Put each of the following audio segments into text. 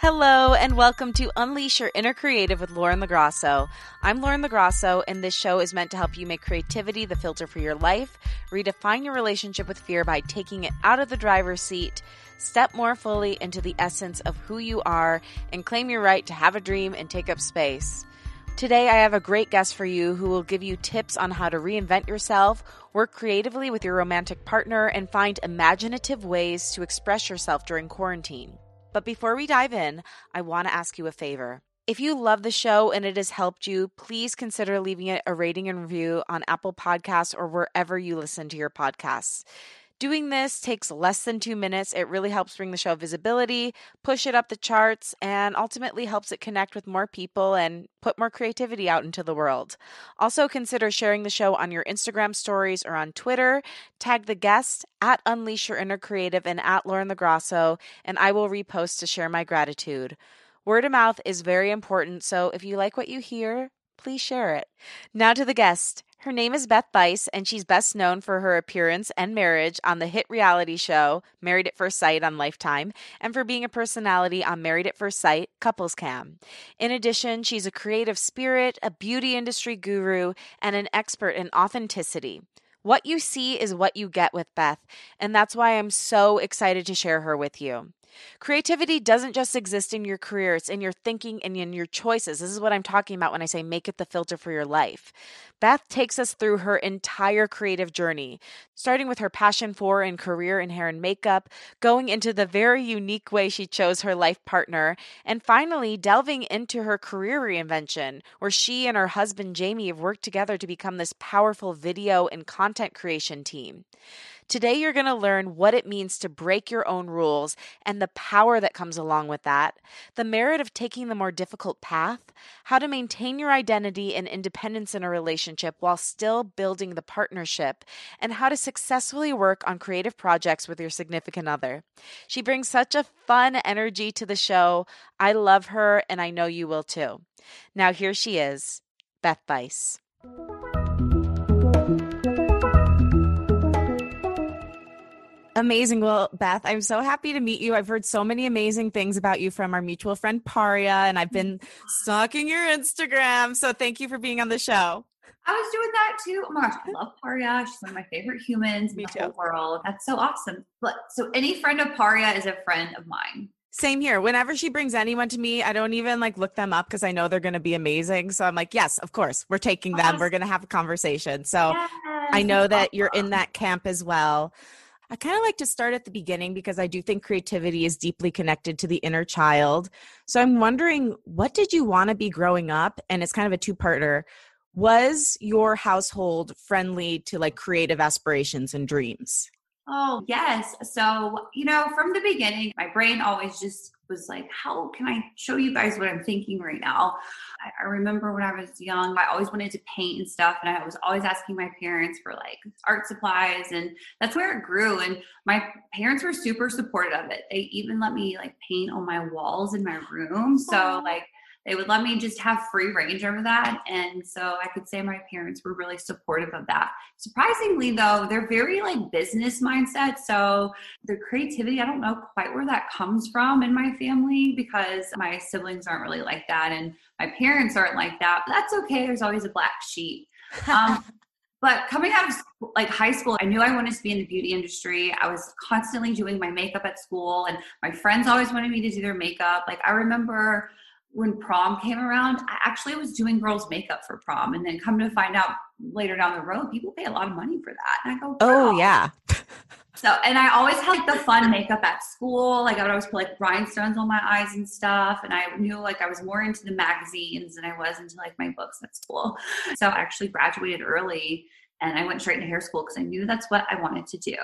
Hello, and welcome to Unleash Your Inner Creative with Lauren LaGrasso. I'm Lauren LaGrasso, and this show is meant to help you make creativity the filter for your life, redefine your relationship with fear by taking it out of the driver's seat, step more fully into the essence of who you are, and claim your right to have a dream and take up space. Today, I have a great guest for you who will give you tips on how to reinvent yourself, work creatively with your romantic partner, and find imaginative ways to express yourself during quarantine. But before we dive in, I want to ask you a favor. If you love the show and it has helped you, please consider leaving it a rating and review on Apple Podcasts or wherever you listen to your podcasts. Doing this takes less than two minutes. It really helps bring the show visibility, push it up the charts, and ultimately helps it connect with more people and put more creativity out into the world. Also, consider sharing the show on your Instagram stories or on Twitter. Tag the guest at Unleash Your Inner Creative and at Lauren LaGrasso, and I will repost to share my gratitude. Word of mouth is very important, so if you like what you hear, please share it. Now to the guest. Her name is Beth Bice, and she's best known for her appearance and marriage on the hit reality show Married at First Sight on Lifetime, and for being a personality on Married at First Sight Couples Cam. In addition, she's a creative spirit, a beauty industry guru, and an expert in authenticity. What you see is what you get with Beth, and that's why I'm so excited to share her with you. Creativity doesn't just exist in your career, it's in your thinking and in your choices. This is what I'm talking about when I say make it the filter for your life. Beth takes us through her entire creative journey, starting with her passion for and career in hair and makeup, going into the very unique way she chose her life partner, and finally delving into her career reinvention, where she and her husband Jamie have worked together to become this powerful video and content creation team. Today, you're going to learn what it means to break your own rules and the power that comes along with that, the merit of taking the more difficult path, how to maintain your identity and independence in a relationship while still building the partnership, and how to successfully work on creative projects with your significant other. She brings such a fun energy to the show. I love her, and I know you will too. Now, here she is, Beth Bice. Amazing. Well, Beth, I'm so happy to meet you. I've heard so many amazing things about you from our mutual friend Paria, and I've been stalking your Instagram. So thank you for being on the show. I was doing that too. Oh my gosh, I love Paria. She's one of my favorite humans in the too. whole world. That's so awesome. But so any friend of Paria is a friend of mine. Same here. Whenever she brings anyone to me, I don't even like look them up because I know they're going to be amazing. So I'm like, yes, of course, we're taking them. We're going to have a conversation. So yes, I know that awesome. you're in that camp as well. I kind of like to start at the beginning because I do think creativity is deeply connected to the inner child. So I'm wondering, what did you want to be growing up? And it's kind of a two parter. Was your household friendly to like creative aspirations and dreams? Oh, yes. So, you know, from the beginning, my brain always just was like, how can I show you guys what I'm thinking right now? I, I, remember when I was young, I always wanted to paint and stuff. And I was always asking my parents for like art supplies. And that's where it grew. And my parents were super supportive of it. They even let me like paint on my walls in my room. So, like, they would let me just have free range over that. And so I could say my parents were really supportive of that. Surprisingly, though, they're very like business mindset. So the creativity, I don't know quite where that comes from in my family because my siblings aren't really like that. And my parents aren't like that. But that's okay. There's always a black sheep. Um, but coming out of like high school, I knew I wanted to be in the beauty industry. I was constantly doing my makeup at school, and my friends always wanted me to do their makeup. Like I remember when prom came around, I actually was doing girls' makeup for prom, and then come to find out later down the road, people pay a lot of money for that. And I go, oh yeah. so, and I always had like the fun makeup at school. Like I would always put like rhinestones on my eyes and stuff. And I knew like I was more into the magazines than I was into like my books at school. So I actually graduated early, and I went straight into hair school because I knew that's what I wanted to do.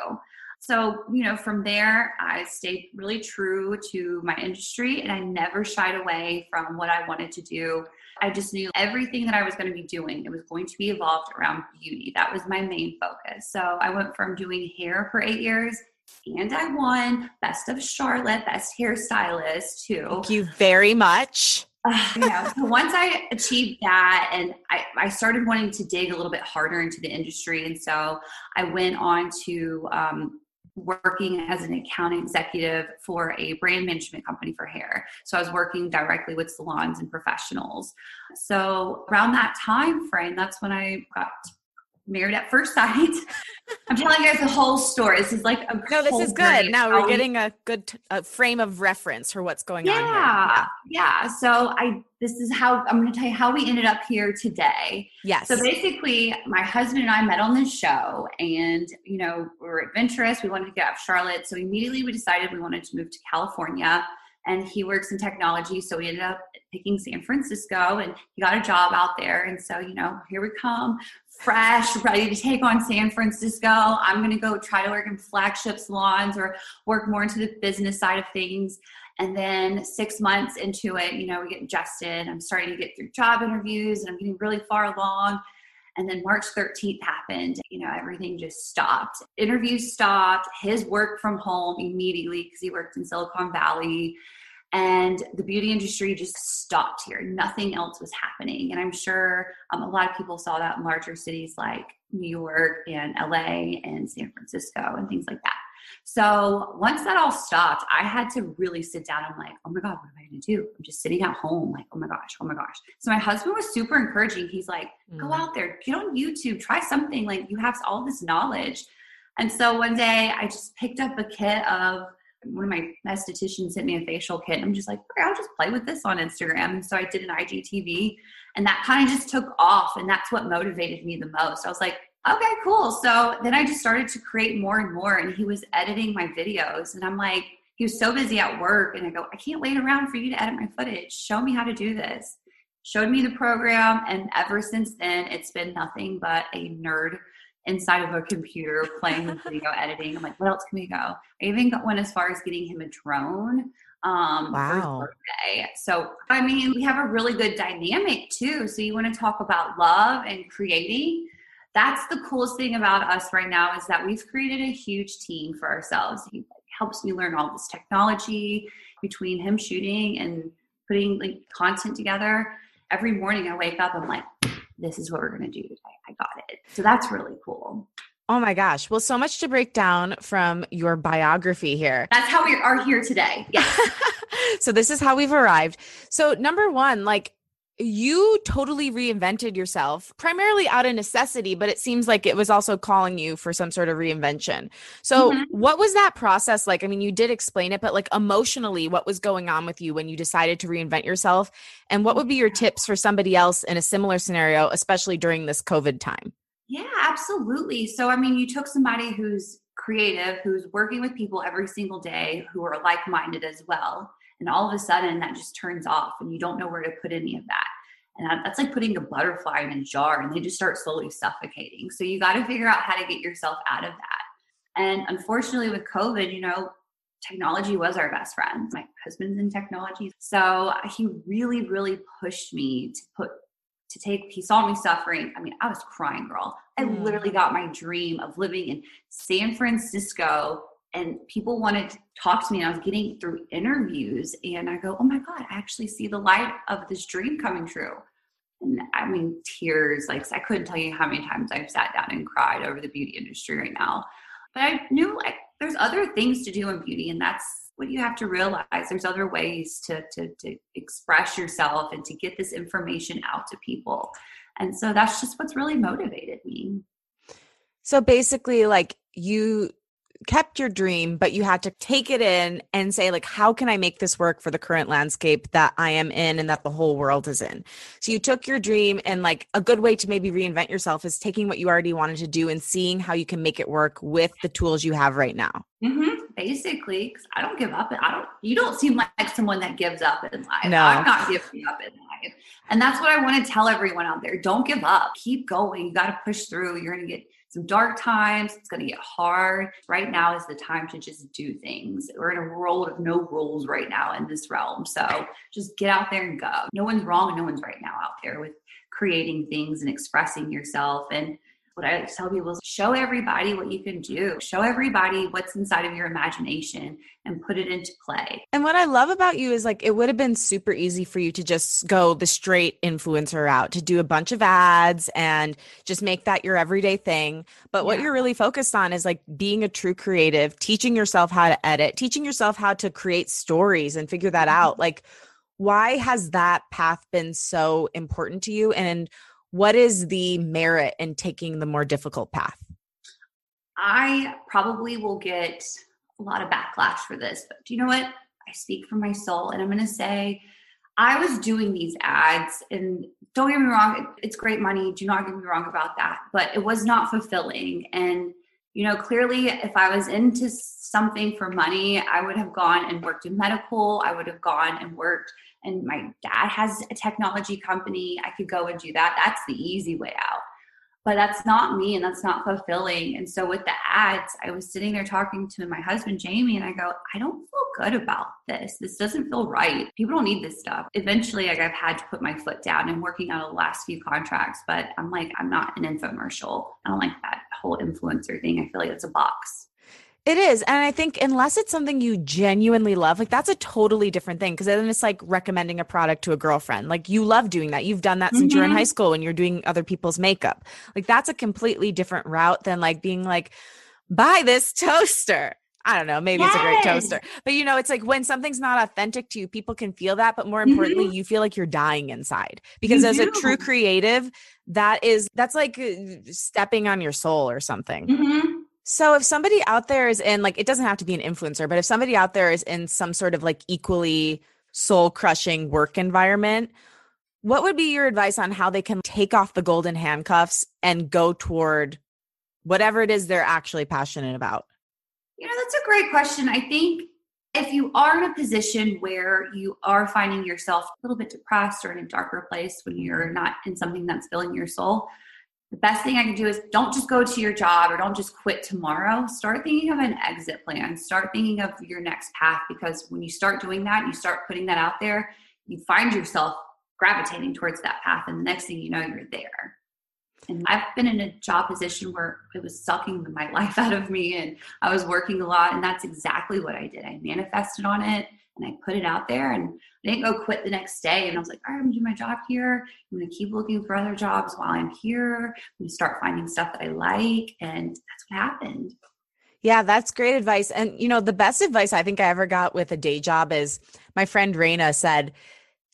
So, you know, from there, I stayed really true to my industry and I never shied away from what I wanted to do. I just knew everything that I was going to be doing, it was going to be evolved around beauty. That was my main focus. So I went from doing hair for eight years and I won Best of Charlotte, Best Hairstylist too. Thank you very much. Uh, you know, so once I achieved that and I, I started wanting to dig a little bit harder into the industry. And so I went on to um, working as an account executive for a brand management company for hair. So I was working directly with salons and professionals. So around that time frame, that's when I got married at first sight. I'm telling you guys the whole story. This is like a no. This is good. Now we're getting a good t- a frame of reference for what's going yeah, on. Yeah, yeah. So I this is how I'm going to tell you how we ended up here today. Yes. So basically, my husband and I met on this show, and you know we were adventurous. We wanted to get out of Charlotte, so immediately we decided we wanted to move to California. And he works in technology, so we ended up picking San Francisco, and he got a job out there. And so you know, here we come fresh, ready to take on San Francisco. I'm going to go try to work in flagship salons or work more into the business side of things. And then six months into it, you know, we get adjusted. I'm starting to get through job interviews and I'm getting really far along. And then March 13th happened. You know, everything just stopped. Interviews stopped. His work from home immediately because he worked in Silicon Valley and the beauty industry just stopped here. Nothing else was happening. And I'm sure um, a lot of people saw that in larger cities like New York and LA and San Francisco and things like that. So once that all stopped, I had to really sit down. I'm like, oh my God, what am I going to do? I'm just sitting at home, like, oh my gosh, oh my gosh. So my husband was super encouraging. He's like, go mm. out there, get on YouTube, try something. Like, you have all this knowledge. And so one day I just picked up a kit of one of my estheticians sent me a facial kit. And I'm just like, okay, I'll just play with this on Instagram. And so I did an IGTV and that kind of just took off. And that's what motivated me the most. I was like, okay, cool. So then I just started to create more and more. And he was editing my videos. And I'm like, he was so busy at work. And I go, I can't wait around for you to edit my footage. Show me how to do this. Showed me the program. And ever since then, it's been nothing but a nerd inside of a computer playing with video editing. I'm like, what else can we go? I even got went as far as getting him a drone. Um, wow. So, I mean, we have a really good dynamic too. So, you want to talk about love and creating. That's the coolest thing about us right now is that we've created a huge team for ourselves. He helps me learn all this technology between him shooting and putting like content together. Every morning I wake up, I'm like, this is what we're going to do today. I got it. So that's really cool. Oh my gosh. Well, so much to break down from your biography here. That's how we are here today. Yeah. so this is how we've arrived. So number 1, like you totally reinvented yourself primarily out of necessity but it seems like it was also calling you for some sort of reinvention. So mm-hmm. what was that process like? I mean you did explain it but like emotionally what was going on with you when you decided to reinvent yourself? And what would be your tips for somebody else in a similar scenario especially during this covid time? Yeah absolutely. So i mean you took somebody who's creative who's working with people every single day who are like-minded as well and all of a sudden that just turns off and you don't know where to put any of that. And that's like putting a butterfly in a jar and they just start slowly suffocating. So you got to figure out how to get yourself out of that. And unfortunately with covid you know technology was our best friend. My husband's in technology. So he really really pushed me to put to take he saw me suffering. I mean i was crying girl. I mm. literally got my dream of living in san francisco and people wanted to talk to me and i was getting through interviews and i go oh my god i actually see the light of this dream coming true. And i mean tears like i couldn't tell you how many times i've sat down and cried over the beauty industry right now. But i knew like there's other things to do in beauty and that's what you have to realize. There's other ways to, to, to express yourself and to get this information out to people. And so that's just what's really motivated me. So basically like you kept your dream, but you had to take it in and say, like, how can I make this work for the current landscape that I am in and that the whole world is in? So you took your dream, and like a good way to maybe reinvent yourself is taking what you already wanted to do and seeing how you can make it work with the tools you have right now. Mm-hmm. Basically, because I don't give up. I don't. You don't seem like someone that gives up in life. No, I'm not giving up in life, and that's what I want to tell everyone out there. Don't give up. Keep going. You got to push through. You're gonna get some dark times. It's going to get hard. Right now is the time to just do things. We're in a world of no rules right now in this realm. So just get out there and go. No one's wrong and no one's right now out there with creating things and expressing yourself. And what I tell people is show everybody what you can do. Show everybody what's inside of your imagination and put it into play. And what I love about you is like it would have been super easy for you to just go the straight influencer route, to do a bunch of ads and just make that your everyday thing. But yeah. what you're really focused on is like being a true creative, teaching yourself how to edit, teaching yourself how to create stories and figure that mm-hmm. out. Like why has that path been so important to you and what is the merit in taking the more difficult path? I probably will get a lot of backlash for this, but do you know what? I speak from my soul and I'm going to say I was doing these ads and don't get me wrong, it's great money. Do not get me wrong about that, but it was not fulfilling. And, you know, clearly if I was into something for money, I would have gone and worked in medical. I would have gone and worked and my dad has a technology company. I could go and do that. That's the easy way out. But that's not me and that's not fulfilling. And so with the ads, I was sitting there talking to my husband, Jamie, and I go, I don't feel good about this. This doesn't feel right. People don't need this stuff. Eventually, like I've had to put my foot down and working on the last few contracts, but I'm like, I'm not an infomercial. I don't like that whole influencer thing. I feel like it's a box. It is. And I think unless it's something you genuinely love, like that's a totally different thing. Cause then it's like recommending a product to a girlfriend. Like you love doing that. You've done that mm-hmm. since you're in high school when you're doing other people's makeup. Like that's a completely different route than like being like, buy this toaster. I don't know, maybe yes. it's a great toaster. But you know, it's like when something's not authentic to you, people can feel that. But more importantly, mm-hmm. you feel like you're dying inside. Because you as do. a true creative, that is that's like uh, stepping on your soul or something. Mm-hmm. So if somebody out there is in like it doesn't have to be an influencer, but if somebody out there is in some sort of like equally soul crushing work environment, what would be your advice on how they can take off the golden handcuffs and go toward whatever it is they're actually passionate about? You know, that's a great question. I think if you are in a position where you are finding yourself a little bit depressed or in a darker place when you're not in something that's filling your soul, the best thing I can do is don't just go to your job or don't just quit tomorrow. Start thinking of an exit plan. Start thinking of your next path because when you start doing that, you start putting that out there, you find yourself gravitating towards that path. And the next thing you know, you're there. And I've been in a job position where it was sucking my life out of me and I was working a lot. And that's exactly what I did. I manifested on it and I put it out there and I didn't go quit the next day. And I was like, all right, I'm gonna do my job here. I'm gonna keep looking for other jobs while I'm here. I'm gonna start finding stuff that I like. And that's what happened. Yeah, that's great advice. And you know, the best advice I think I ever got with a day job is my friend Raina said,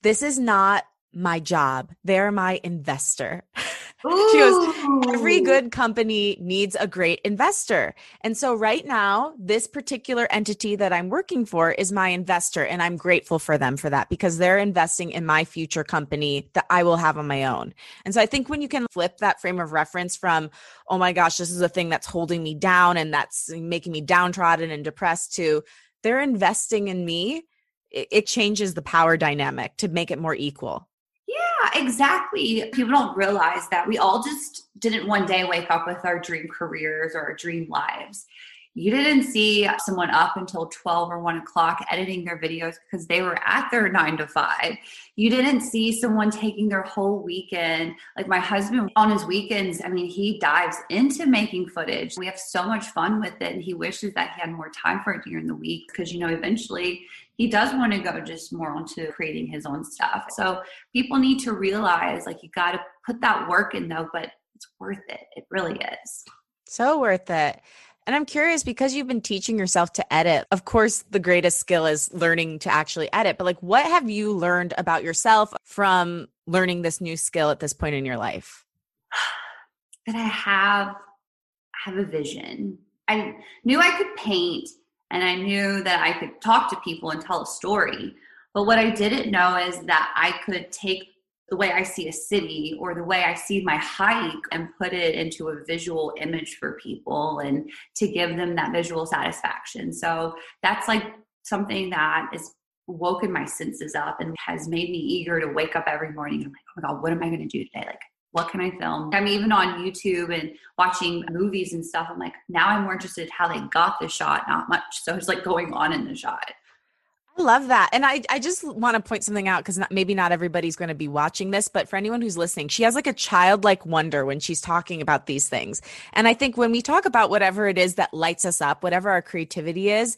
This is not my job. They're my investor. she goes, every good company needs a great investor. And so right now, this particular entity that I'm working for is my investor. And I'm grateful for them for that because they're investing in my future company that I will have on my own. And so I think when you can flip that frame of reference from, oh my gosh, this is a thing that's holding me down and that's making me downtrodden and depressed to they're investing in me, it, it changes the power dynamic to make it more equal. Yeah, exactly. People don't realize that we all just didn't one day wake up with our dream careers or our dream lives. You didn't see someone up until 12 or 1 o'clock editing their videos because they were at their nine to five. You didn't see someone taking their whole weekend. Like my husband on his weekends, I mean, he dives into making footage. We have so much fun with it. And he wishes that he had more time for it during the week because, you know, eventually he does want to go just more onto creating his own stuff. So people need to realize like you got to put that work in though, but it's worth it. It really is. So worth it. And I'm curious because you've been teaching yourself to edit. Of course, the greatest skill is learning to actually edit, but like what have you learned about yourself from learning this new skill at this point in your life? That I have have a vision. I knew I could paint and I knew that I could talk to people and tell a story. But what I didn't know is that I could take the way I see a city or the way I see my hike and put it into a visual image for people and to give them that visual satisfaction. So that's like something that is woken my senses up and has made me eager to wake up every morning. I'm like, oh my God, what am I going to do today? Like, what can I film? I'm even on YouTube and watching movies and stuff. I'm like, now I'm more interested how they got the shot, not much. So it's like going on in the shot. I love that. And I, I just want to point something out because maybe not everybody's going to be watching this, but for anyone who's listening, she has like a childlike wonder when she's talking about these things. And I think when we talk about whatever it is that lights us up, whatever our creativity is,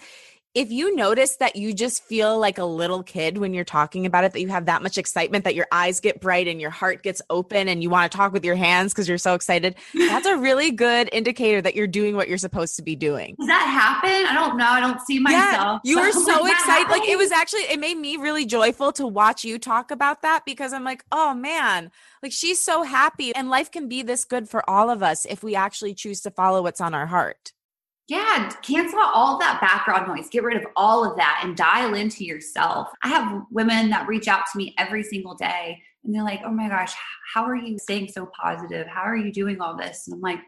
if you notice that you just feel like a little kid when you're talking about it, that you have that much excitement, that your eyes get bright and your heart gets open and you want to talk with your hands because you're so excited, that's a really good indicator that you're doing what you're supposed to be doing. Does that happen? I don't know. I don't see myself. Yeah, you were so excited. Like it was actually, it made me really joyful to watch you talk about that because I'm like, oh man, like she's so happy. And life can be this good for all of us if we actually choose to follow what's on our heart. Yeah, cancel out all that background noise. Get rid of all of that and dial into yourself. I have women that reach out to me every single day and they're like, oh my gosh, how are you staying so positive? How are you doing all this? And I'm like,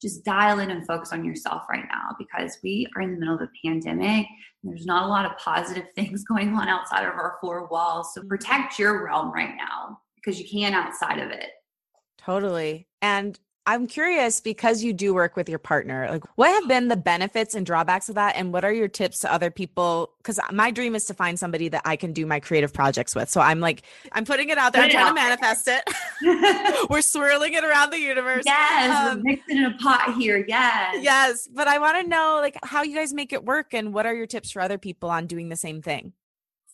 just dial in and focus on yourself right now because we are in the middle of a pandemic. there's not a lot of positive things going on outside of our four walls. So protect your realm right now because you can outside of it. Totally. And I'm curious because you do work with your partner, like what have been the benefits and drawbacks of that? And what are your tips to other people? Because my dream is to find somebody that I can do my creative projects with. So I'm like, I'm putting it out there, I'm trying to manifest it. we're swirling it around the universe. Yes, um, mixing in a pot here. Yes. Yes. But I want to know like how you guys make it work and what are your tips for other people on doing the same thing?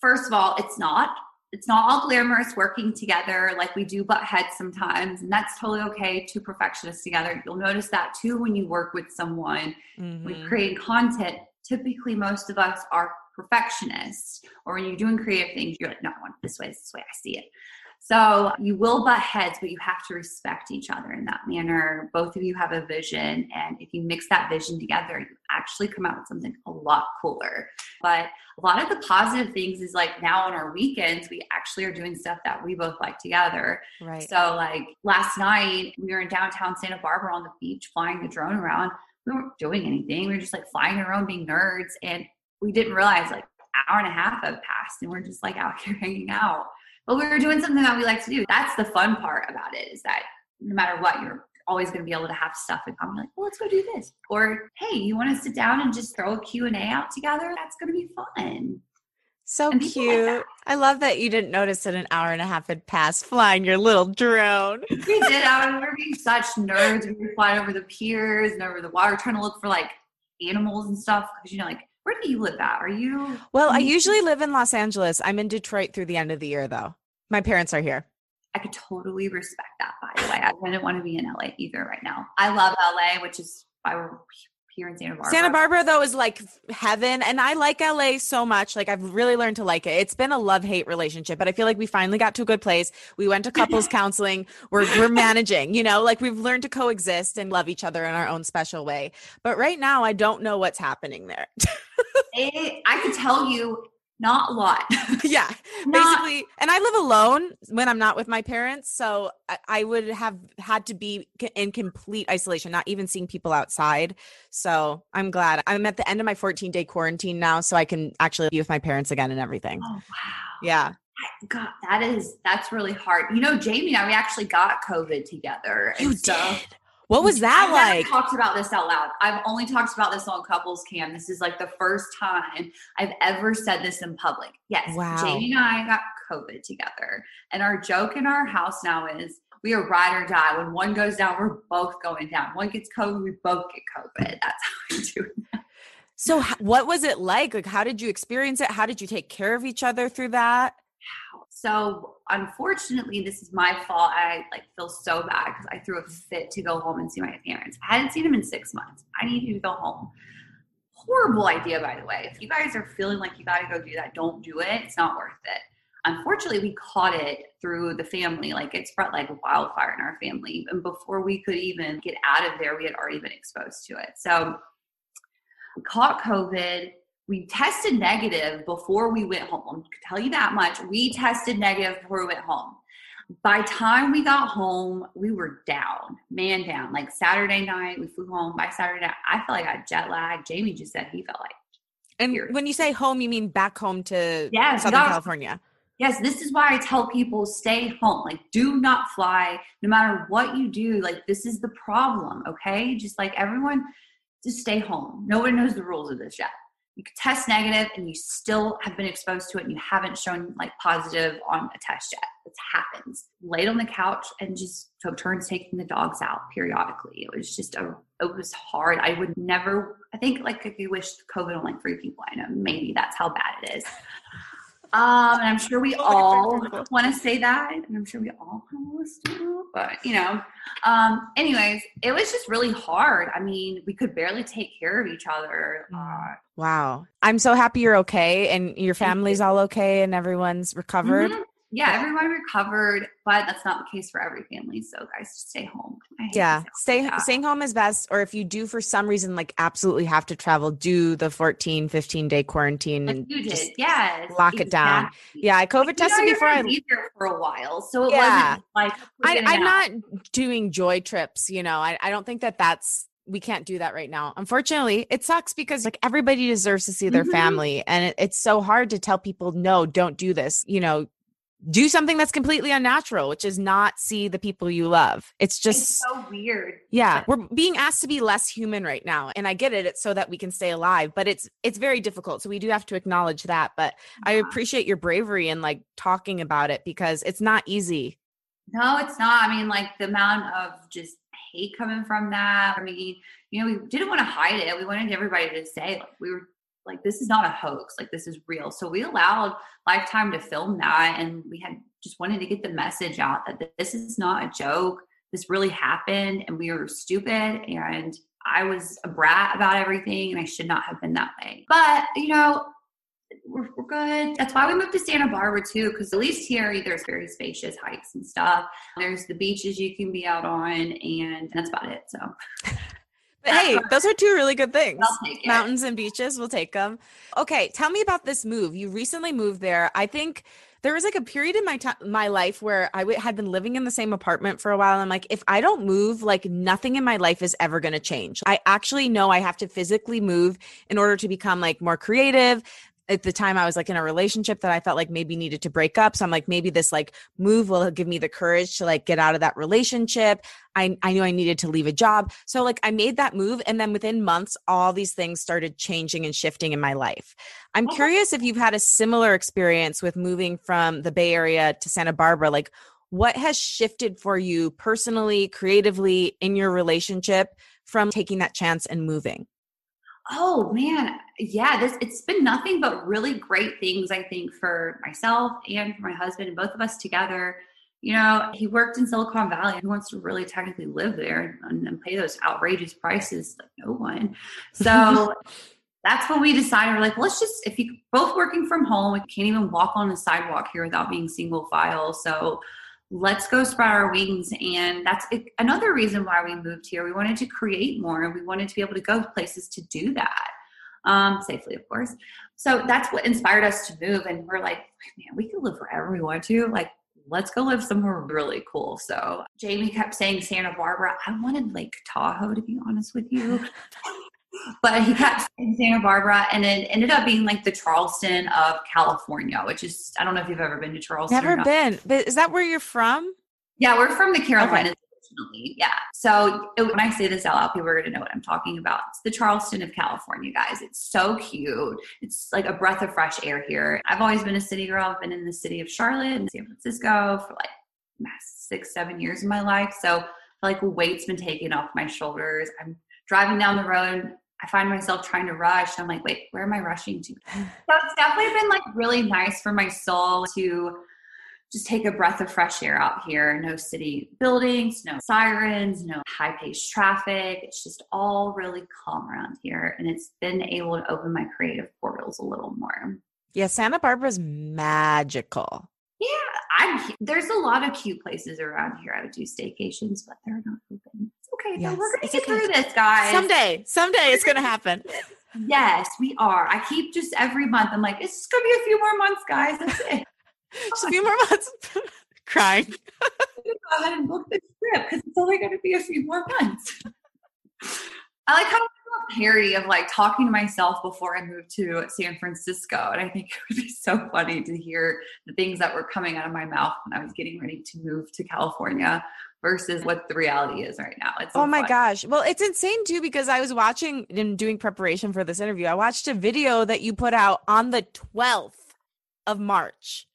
First of all, it's not it's not all glamorous working together like we do butt heads sometimes and that's totally okay two perfectionists together you'll notice that too when you work with someone mm-hmm. when creating content typically most of us are perfectionists or when you're doing creative things you're like no I want this way this way I see it so you will butt heads, but you have to respect each other in that manner. Both of you have a vision, and if you mix that vision together, you actually come out with something a lot cooler. But a lot of the positive things is like now on our weekends, we actually are doing stuff that we both like together. Right. So like last night, we were in downtown Santa Barbara on the beach, flying the drone around. We weren't doing anything. We were just like flying around, being nerds, and we didn't realize like hour and a half had passed, and we're just like out here hanging out but we were doing something that we like to do. That's the fun part about it is that no matter what, you're always going to be able to have stuff in common. Like, well, let's go do this. Or, hey, you want to sit down and just throw a Q&A out together? That's going to be fun. So cute. Like I love that you didn't notice that an hour and a half had passed flying your little drone. we did. I mean, we were being such nerds. We were flying over the piers and over the water, trying to look for like animals and stuff. Because, you know, like where do you live at? Are you? Well, I usually live in Los Angeles. I'm in Detroit through the end of the year, though. My parents are here. I could totally respect that, by the way. I wouldn't want to be in LA either right now. I love LA, which is why we're here in Santa Barbara. Santa Barbara, though, is like heaven. And I like LA so much. Like, I've really learned to like it. It's been a love hate relationship, but I feel like we finally got to a good place. We went to couples counseling. We're, we're managing, you know, like we've learned to coexist and love each other in our own special way. But right now, I don't know what's happening there. it, I could tell you not a lot. yeah, not- basically. And I live alone when I'm not with my parents. So I, I, would have had to be in complete isolation, not even seeing people outside. So I'm glad I'm at the end of my 14 day quarantine now. So I can actually be with my parents again and everything. Oh, wow. Yeah. God, that is, that's really hard. You know, Jamie and I, we actually got COVID together. You did. What was that I've like? talked about this out loud. I've only talked about this on couples cam. This is like the first time I've ever said this in public. Yes, wow. Jamie and I got COVID together, and our joke in our house now is we are ride or die. When one goes down, we're both going down. One gets COVID, we both get COVID. That's how we do it. So, what was it like? Like, how did you experience it? How did you take care of each other through that? So unfortunately, this is my fault. I like feel so bad because I threw a fit to go home and see my parents. I hadn't seen them in six months. I need to go home. Horrible idea, by the way. If you guys are feeling like you got to go do that, don't do it. It's not worth it. Unfortunately, we caught it through the family. Like it spread like wildfire in our family. And before we could even get out of there, we had already been exposed to it. So caught COVID we tested negative before we went home. I can tell you that much. We tested negative before we went home. By time we got home, we were down, man down. Like Saturday night, we flew home. By Saturday night, I felt like I got jet lag. Jamie just said he felt like. And when you say home, you mean back home to yes, Southern California? Yes, this is why I tell people stay home. Like, do not fly, no matter what you do. Like, this is the problem, okay? Just like everyone, just stay home. Nobody knows the rules of this yet you could test negative and you still have been exposed to it and you haven't shown like positive on a test yet. It happens. Laid on the couch and just took turns taking the dogs out periodically. It was just a, it was hard. I would never, I think like if you wish COVID on like three people I know, maybe that's how bad it is. Um, and I'm sure we all want to say that, and I'm sure we all kind almost do. But you know, um, anyways, it was just really hard. I mean, we could barely take care of each other. Mm. Uh, wow, I'm so happy you're okay, and your family's all okay, and everyone's recovered. Mm-hmm yeah, everyone recovered, but that's not the case for every family. So guys, stay home. Yeah, stay staying home is best. Or if you do for some reason like absolutely have to travel, do the 14, 15 day quarantine like and did. Yes, lock exactly. it down. Yeah, I COVID tested you know, before I here for a while, so it yeah. wasn't like I, am not doing joy trips. You know, I, I don't think that that's we can't do that right now. Unfortunately, it sucks because like everybody deserves to see their mm-hmm. family and it, it's so hard to tell people no, don't do this. You know, do something that's completely unnatural, which is not see the people you love. It's just it's so weird. Yeah, we're being asked to be less human right now, and I get it. It's so that we can stay alive, but it's it's very difficult. So we do have to acknowledge that. But yeah. I appreciate your bravery and like talking about it because it's not easy. No, it's not. I mean, like the amount of just hate coming from that. I mean, you know, we didn't want to hide it. We wanted everybody to say like we were like this is not a hoax like this is real so we allowed lifetime to film that and we had just wanted to get the message out that this is not a joke this really happened and we were stupid and i was a brat about everything and i should not have been that way but you know we're, we're good. That's why we moved to Santa Barbara too, because at least here there's very spacious hikes and stuff. There's the beaches you can be out on, and that's about it. So But hey, those are two really good things. Mountains and beaches, we'll take them. Okay, tell me about this move. You recently moved there. I think there was like a period in my time, my life where I w- had been living in the same apartment for a while. And I'm like, if I don't move, like nothing in my life is ever going to change. I actually know I have to physically move in order to become like more creative, at the time I was like in a relationship that I felt like maybe needed to break up. So I'm like, maybe this like move will give me the courage to like get out of that relationship. I, I knew I needed to leave a job. So like I made that move. And then within months, all these things started changing and shifting in my life. I'm uh-huh. curious if you've had a similar experience with moving from the Bay Area to Santa Barbara. Like what has shifted for you personally, creatively in your relationship from taking that chance and moving? Oh man, yeah, this it's been nothing but really great things I think for myself and for my husband and both of us together. You know, he worked in Silicon Valley. He wants to really technically live there and, and pay those outrageous prices like no one. So that's when we decided we're like, let's just if you both working from home, we can't even walk on the sidewalk here without being single file. So let's go spread our wings. And that's another reason why we moved here. We wanted to create more and we wanted to be able to go places to do that um, safely, of course. So that's what inspired us to move. And we're like, man, we can live wherever we want to. Like, let's go live somewhere really cool. So Jamie kept saying Santa Barbara. I wanted Lake Tahoe, to be honest with you. but he kept in Santa Barbara, and it ended up being like the Charleston of California, which is I don't know if you've ever been to Charleston. Never been, but is that where you're from? Yeah, we're from the Carolinas. Okay. Originally. Yeah. So it, when I say this out loud, people are going to know what I'm talking about. It's the Charleston of California, guys. It's so cute. It's like a breath of fresh air here. I've always been a city girl. I've been in the city of Charlotte and San Francisco for like six, seven years of my life. So like weight's been taken off my shoulders. I'm driving down the road I find myself trying to rush. I'm like, wait, where am I rushing to? So it's definitely been like really nice for my soul to just take a breath of fresh air out here. No city buildings, no sirens, no high paced traffic. It's just all really calm around here. And it's been able to open my creative portals a little more. Yeah, Santa Barbara's magical. I'm there's a lot of cute places around here. I would do staycations, but they're not open okay. Yes, we're gonna get okay. through this, guys. Someday, someday it's gonna happen. yes, we are. I keep just every month. I'm like, it's gonna be a few more months, guys. That's it. just a few more months. Crying. go ahead and book the trip because it's only going to be a few more months. I like how parody of like talking to myself before I moved to San Francisco. And I think it would be so funny to hear the things that were coming out of my mouth when I was getting ready to move to California. versus what the reality is right now. It's so oh my fun. gosh. Well, it's insane too because I was watching and doing preparation for this interview. I watched a video that you put out on the 12th of March.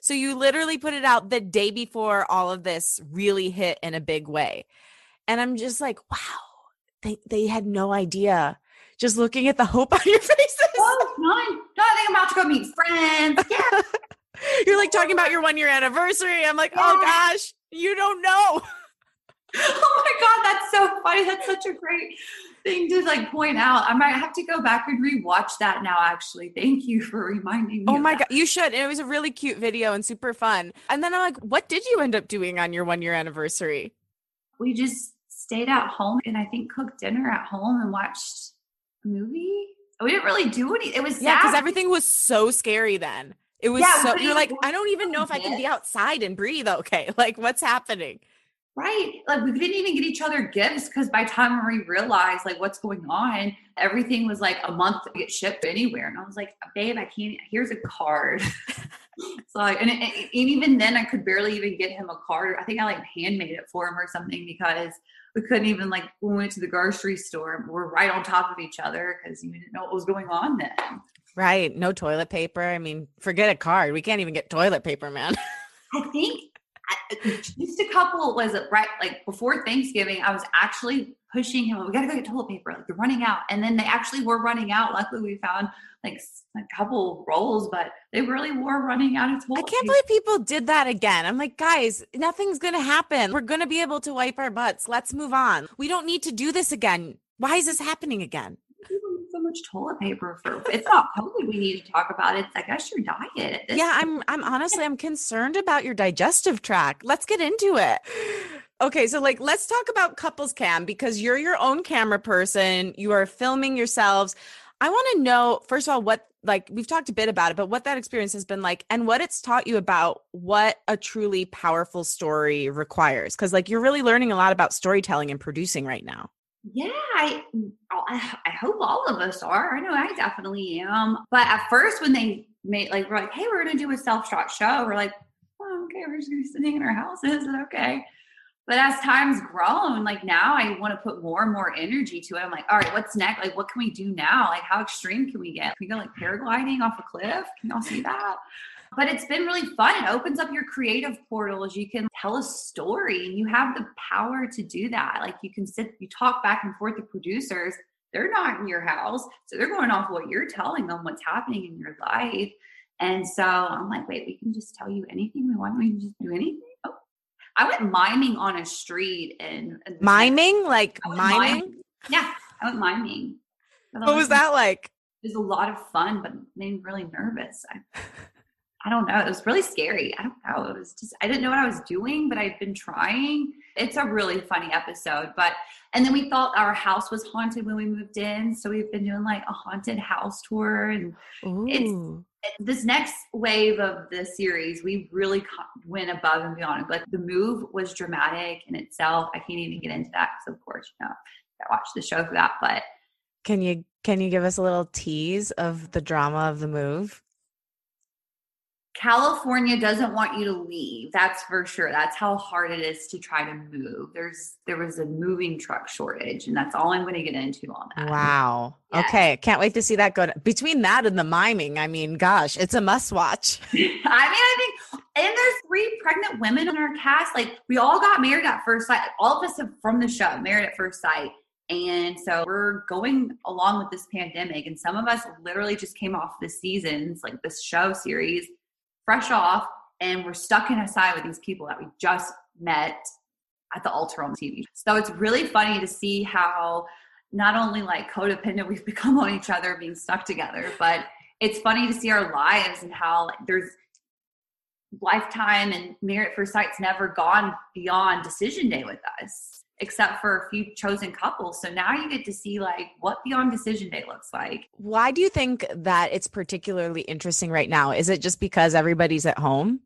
So you literally put it out the day before all of this really hit in a big way. And I'm just like, wow, they they had no idea. Just looking at the hope on your faces. Oh, none. No, I think I'm about to go meet friends. Yeah. You're like talking about your one year anniversary. I'm like, oh yeah. oh gosh, you don't know. oh my god, that's so funny. That's such a great thing to like point out. I might have to go back and rewatch that now. Actually, thank you for reminding me. Oh my god, you should. It was a really cute video and super fun. And then I'm like, what did you end up doing on your one year anniversary? We just stayed at home and I think cooked dinner at home and watched a movie. We didn't really do anything. It was yeah, because everything was so scary then. It was yeah, so you're like, I don't even know if I can be outside and breathe okay. Like what's happening? Right. Like we didn't even get each other gifts because by the time we realized like what's going on, everything was like a month to get shipped anywhere. And I was like, babe, I can't here's a card. so like, and, and, even then I could barely even get him a card. I think I like handmade it for him or something because we couldn't even like we went to the grocery store. We're right on top of each other because you didn't know what was going on then. Right. No toilet paper. I mean, forget a card. We can't even get toilet paper, man. I think just a couple was it right like before Thanksgiving, I was actually pushing him. We gotta go get toilet paper. Like they're running out, and then they actually were running out. Luckily, we found like a couple rolls, but they really were running out of toilet. I can't paper. believe people did that again. I'm like, guys, nothing's gonna happen. We're gonna be able to wipe our butts. Let's move on. We don't need to do this again. Why is this happening again? Much toilet paper for it's not COVID we need to talk about. It. It's I guess your diet. Yeah, I'm I'm honestly I'm concerned about your digestive tract. Let's get into it. Okay, so like let's talk about couples cam because you're your own camera person. You are filming yourselves. I want to know first of all what like we've talked a bit about it, but what that experience has been like and what it's taught you about what a truly powerful story requires cuz like you're really learning a lot about storytelling and producing right now. Yeah, I, mm, I hope all of us are. I know I definitely am. But at first, when they made like we're like, hey, we're gonna do a self-shot show, we're like, oh, okay, we're just gonna be sitting in our houses and okay. But as time's grown, like now I want to put more and more energy to it. I'm like, all right, what's next? Like, what can we do now? Like, how extreme can we get? Can we go like paragliding off a cliff? Can y'all see that? But it's been really fun. It opens up your creative portals. You can tell a story and you have the power to do that. Like you can sit, you talk back and forth to producers. They're not in your house. So they're going off what you're telling them, what's happening in your life. And so I'm like, wait, we can just tell you anything we want. We can just do anything. Oh, I went miming on a street and, and miming, like miming. miming. Yeah, I went miming. What was that like? It was a lot of fun, but made me really nervous. I, I don't know. It was really scary. I don't know. It was just, I didn't know what I was doing, but I've been trying. It's a really funny episode. But, and then we thought our house was haunted when we moved in. So we've been doing like a haunted house tour. And Ooh. it's, this next wave of the series, we really went above and beyond. But the move was dramatic in itself. I can't even get into that because, of course, you know, I watched the show for that. But can you can you give us a little tease of the drama of the move? California doesn't want you to leave. That's for sure. That's how hard it is to try to move. There's there was a moving truck shortage, and that's all I'm going to get into on that. Wow. Yes. Okay, can't wait to see that go. To, between that and the miming, I mean, gosh, it's a must watch. I mean, I think, and there's three pregnant women on our cast. Like we all got married at first sight. All of us have, from the show married at first sight. And so we're going along with this pandemic, and some of us literally just came off the seasons, like this show series fresh off and we're stuck in a side with these people that we just met at the altar on TV. So it's really funny to see how not only like codependent we've become on each other being stuck together, but it's funny to see our lives and how there's lifetime and merit for sight's never gone beyond decision day with us except for a few chosen couples. So now you get to see like what Beyond Decision Day looks like. Why do you think that it's particularly interesting right now? Is it just because everybody's at home?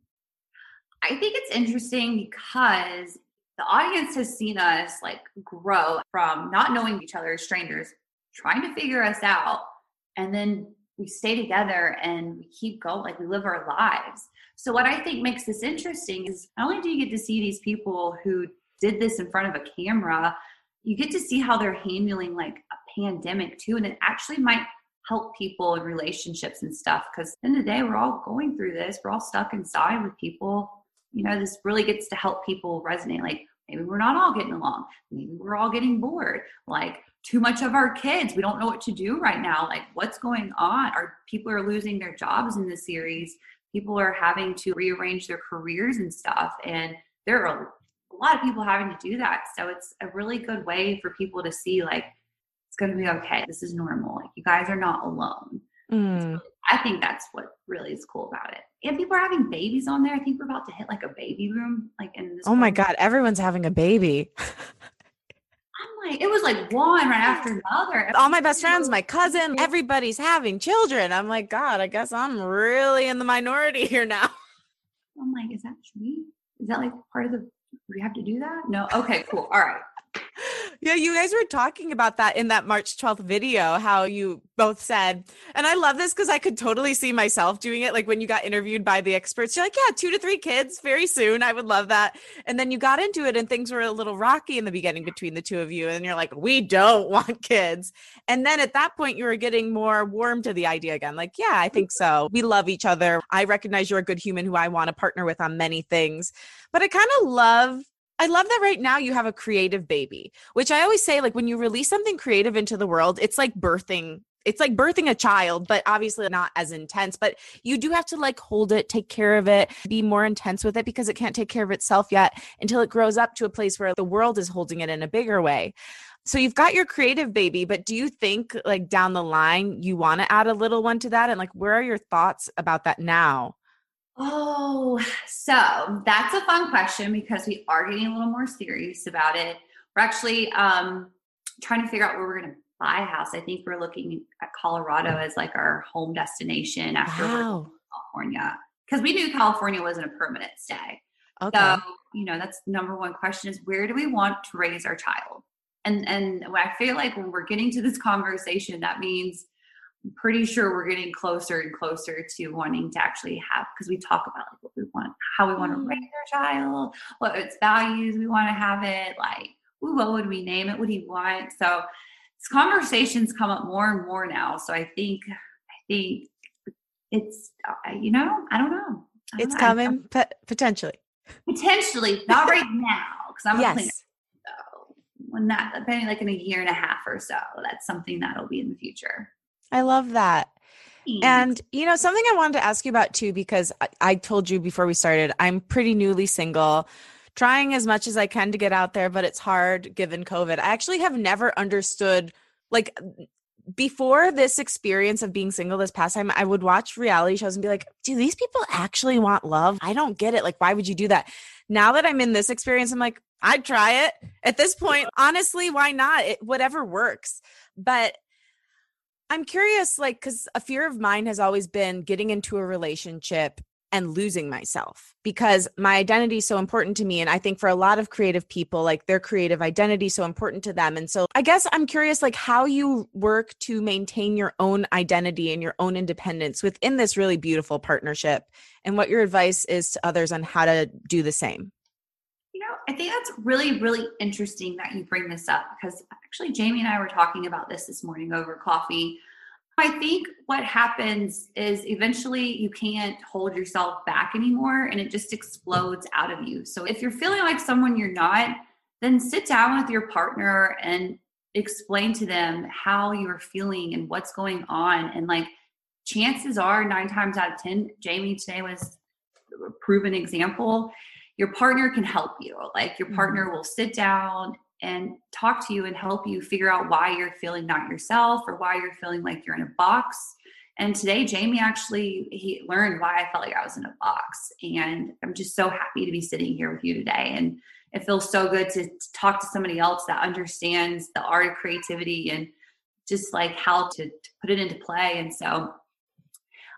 I think it's interesting because the audience has seen us like grow from not knowing each other as strangers, trying to figure us out, and then we stay together and we keep going, like we live our lives. So, what I think makes this interesting is not only do you get to see these people who did this in front of a camera, you get to see how they're handling like a pandemic too. And it actually might help people in relationships and stuff. Because in the, the day, we're all going through this. We're all stuck inside with people. You know, this really gets to help people resonate. Like maybe we're not all getting along. Maybe we're all getting bored. Like too much of our kids. We don't know what to do right now. Like what's going on? Our people are losing their jobs in the series. People are having to rearrange their careers and stuff. And there are lot of people having to do that. So it's a really good way for people to see like it's going to be okay. This is normal. Like you guys are not alone. Mm. I think that's what really is cool about it. And people are having babies on there. I think we're about to hit like a baby room. Like in this. Oh my god, everyone's having a baby. I'm like, it was like one right after another. All my best friends, my cousin, everybody's having children. I'm like, God, I guess I'm really in the minority here now. I'm like, is that sweet? Is that like part of the? We have to do that? No. Okay. Cool. All right yeah, you guys were talking about that in that March 12th video, how you both said, and I love this because I could totally see myself doing it. Like when you got interviewed by the experts, you're like, yeah, two to three kids very soon. I would love that. And then you got into it and things were a little rocky in the beginning between the two of you. And you're like, we don't want kids. And then at that point, you were getting more warm to the idea again. Like, yeah, I think so. We love each other. I recognize you're a good human who I want to partner with on many things. But I kind of love I love that right now you have a creative baby, which I always say, like when you release something creative into the world, it's like birthing. It's like birthing a child, but obviously not as intense. But you do have to like hold it, take care of it, be more intense with it because it can't take care of itself yet until it grows up to a place where the world is holding it in a bigger way. So you've got your creative baby, but do you think like down the line you want to add a little one to that? And like, where are your thoughts about that now? Oh, so that's a fun question because we are getting a little more serious about it. We're actually um, trying to figure out where we're going to buy a house. I think we're looking at Colorado as like our home destination after wow. California because we knew California wasn't a permanent stay. Okay. So, you know, that's number one question is where do we want to raise our child? And and I feel like when we're getting to this conversation, that means pretty sure we're getting closer and closer to wanting to actually have because we talk about like what we want, how we want to raise mm. our child, what its values we want to have it, like ooh, what would we name it? What do you want? So these conversations come up more and more now. So I think I think it's uh, you know I don't know. I don't it's know. coming potentially. Potentially, not right now because I'm yes. a cleaner. So when that, maybe like in a year and a half or so, that's something that'll be in the future. I love that. And you know, something I wanted to ask you about too, because I, I, told you before we started, I'm pretty newly single, trying as much as I can to get out there, but it's hard given COVID. I actually have never understood, like, before this experience of being single this past time, I would watch reality shows and be like, do these people actually want love? I don't get it. Like, why would you do that? Now that I'm in this experience, I'm like, I'd try it. At this point, honestly, why not? It, whatever works. But I'm curious, like, because a fear of mine has always been getting into a relationship and losing myself because my identity is so important to me. And I think for a lot of creative people, like their creative identity is so important to them. And so I guess I'm curious, like, how you work to maintain your own identity and your own independence within this really beautiful partnership and what your advice is to others on how to do the same. I think that's really, really interesting that you bring this up because actually Jamie and I were talking about this this morning over coffee. I think what happens is eventually you can't hold yourself back anymore and it just explodes out of you. So if you're feeling like someone you're not, then sit down with your partner and explain to them how you're feeling and what's going on. And like chances are, nine times out of 10, Jamie today was a proven example your partner can help you. Like your partner mm-hmm. will sit down and talk to you and help you figure out why you're feeling not yourself or why you're feeling like you're in a box. And today, Jamie actually he learned why I felt like I was in a box. And I'm just so happy to be sitting here with you today. And it feels so good to, talk to somebody else that understands the art of creativity and just like how to, to put it into play. And so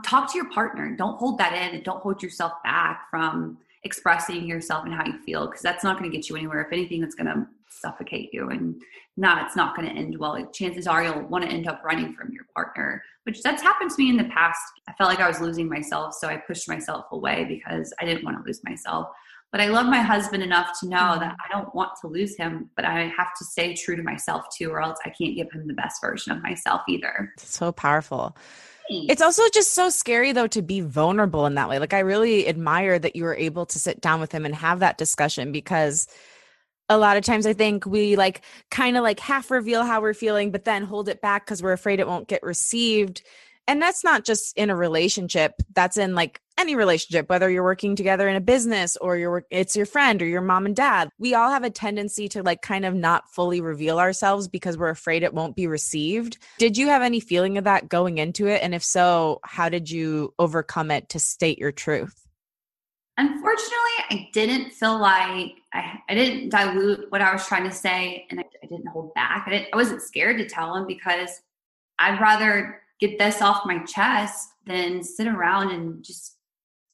talk to your partner. Don't hold that in and don't hold yourself back from expressing yourself and how you feel because that's not going to get you anywhere. If anything, that's going to suffocate you and not it's not going to end well. Chances are you'll want to end up running from your partner, which that's happened to me in the past. I felt like I was losing myself, so I pushed myself away because I didn't want to lose myself. But I love my husband enough to know mm-hmm. that I don't want to lose him, but I have to stay true to myself too, or else I can't give him the best version of myself either. So powerful. It's also just so scary though to be vulnerable in that way. Like I really admire that you were able to sit down with him and have that discussion because a lot of times I think we like kind of like half reveal how we're feeling, but then hold it back because we're afraid it won't get received. And that's not just in a relationship, that's in like any relationship, whether you're working together in a business or you're it's your friend or your mom and dad. We all have a tendency to like kind of not fully reveal ourselves because we're afraid it won't be received. Did you have any feeling of that going into it? And if so, how did you overcome it to state your truth? Unfortunately, I didn't feel like I, I didn't dilute what I was trying to say and I, I didn't hold back. I, didn't, I wasn't scared to tell him because I'd rather get this off my chest than sit around and just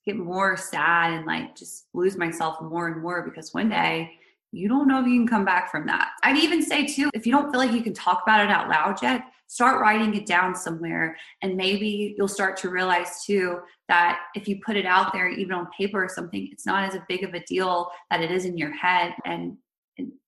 get more sad and like just lose myself more and more because one day you don't know if you can come back from that. I'd even say too, if you don't feel like you can talk about it out loud yet, start writing it down somewhere and maybe you'll start to realize too that if you put it out there even on paper or something it's not as big of a deal that it is in your head and, and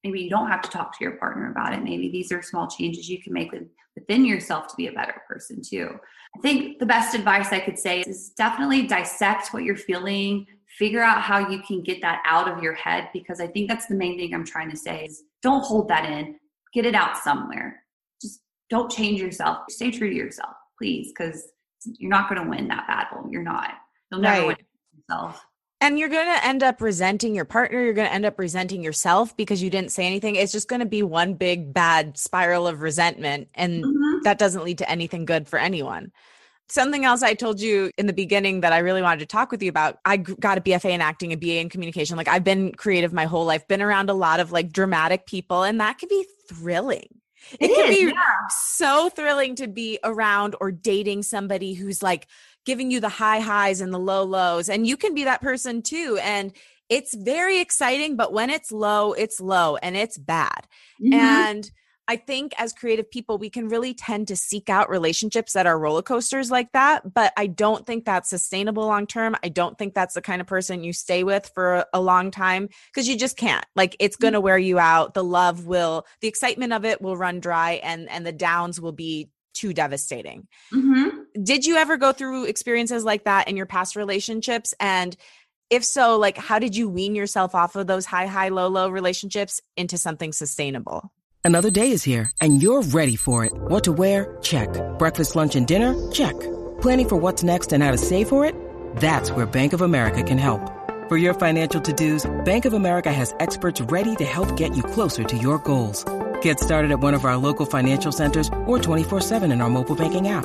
maybe you don't have to talk to your partner about it maybe these are small changes you can make within yourself to be a better person too i think the best advice i could say is definitely dissect what you're feeling figure out how you can get that out of your head because i think that's the main thing i'm trying to say is don't hold that in get it out somewhere Just don't change yourself. Stay true to yourself, please, because you're not going to win that battle. You're not. You'll never right. win yourself. And you're going to end up resenting your partner. You're going to end up resenting yourself because you didn't say anything. It's just going to be one big bad spiral of resentment. And mm-hmm. that doesn't lead to anything good for anyone. Something else I told you in the beginning that I really wanted to talk with you about. I got a BFA in acting, a BA in communication. Like I've been creative my whole life, been around a lot of like dramatic people, and that can be thrilling it, it can be yeah. so thrilling to be around or dating somebody who's like giving you the high highs and the low lows. And you can be that person too. And it's very exciting, but when it's low, it's low and it's bad. Mm-hmm. And I think as creative people, we can really tend to seek out relationships that are roller coasters like that. But I don't think that's sustainable long term. I don't think that's the kind of person you stay with for a long time because you just can't. Like it's going to wear you out. The love will, the excitement of it will run dry, and and the downs will be too devastating. Mm-hmm. Did you ever go through experiences like that in your past relationships? And if so, like how did you wean yourself off of those high, high, low, low relationships into something sustainable? Another day is here, and you're ready for it. What to wear? Check. Breakfast, lunch, and dinner? Check. Planning for what's next and how to save for it? That's where Bank of America can help. For your financial to-dos, Bank of America has experts ready to help get you closer to your goals. Get started at one of our local financial centers or 24-7 in our mobile banking app.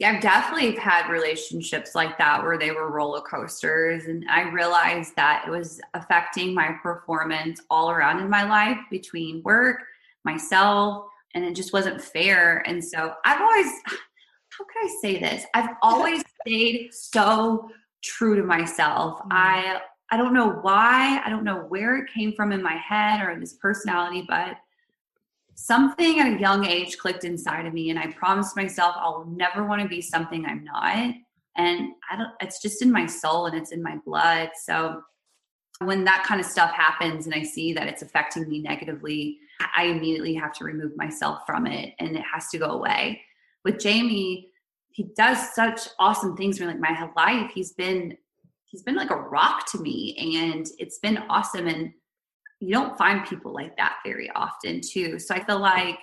Yeah, I've definitely had relationships like that where they were roller coasters. And I realized that it was affecting my performance all around in my life between work, myself, and it just wasn't fair. And so I've always, how can I say this? I've always stayed so true to myself. Mm-hmm. I I don't know why, I don't know where it came from in my head or in this personality, but something at a young age clicked inside of me and i promised myself i'll never want to be something i'm not and i don't it's just in my soul and it's in my blood so when that kind of stuff happens and i see that it's affecting me negatively I immediately have to remove myself from it and it has to go away. With Jamie, he does such awesome things for like my life. He's been he's been like a rock to me and it's been awesome and you don't find people like that very often too. So I feel like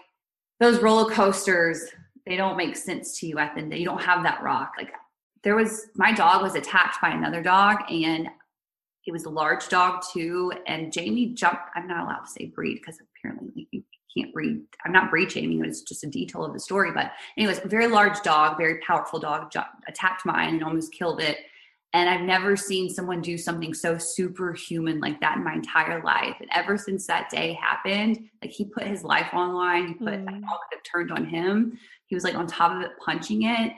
those roller coasters, they don't make sense to you at the end. You don't have that rock. Like there was my dog was attacked by another dog and it was a large dog too. And Jamie jumped. I'm not allowed to say breed because apparently you can't breed. I'm not breed shaming. It was just a detail of the story. But anyways, very large dog, very powerful dog, attacked mine and almost killed it. And I've never seen someone do something so superhuman like that in my entire life. And ever since that day happened, like he put his life on line. He put mm. all could have turned on him. He was like on top of it, punching it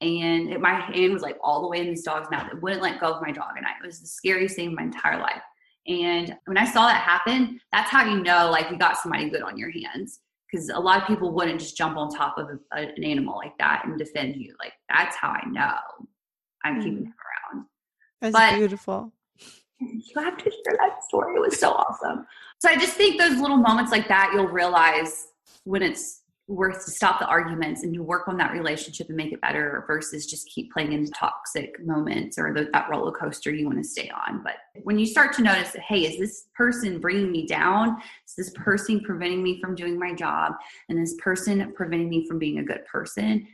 and it, my hand was like all the way in this dog's mouth. It wouldn't let go of my dog, and I, it was the scariest thing in my entire life. And when I saw that happen, that's how you know like you got somebody good on your hands. Because a lot of people wouldn't just jump on top of a, a, an animal like that and defend you. Like that's how I know I'm mm. keeping him around. That's but beautiful. You have to share that story. It was so awesome. So I just think those little moments like that, you'll realize when it's worth to stop the arguments and you work on that relationship and make it better versus just keep playing into toxic moments or the, that roller coaster you want to stay on. But when you start to notice that, hey, is this person bringing me down? Is this person preventing me from doing my job? And this person preventing me from being a good person?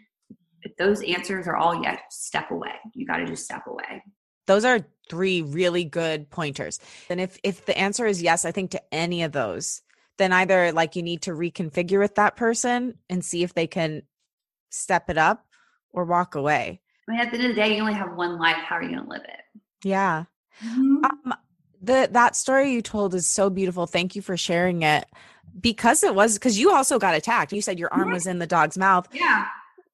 If those answers are all yes, step away. You got to just step away. Those are three really good pointers. And if if the answer is yes, I think to any of those, then either like you need to reconfigure with that person and see if they can step it up or walk away. I mean, at the end of the day, you only have one life. How are you going to live it? Yeah. Mm-hmm. Um, the that story you told is so beautiful. Thank you for sharing it. Because it was because you also got attacked. You said your arm was in the dog's mouth. Yeah.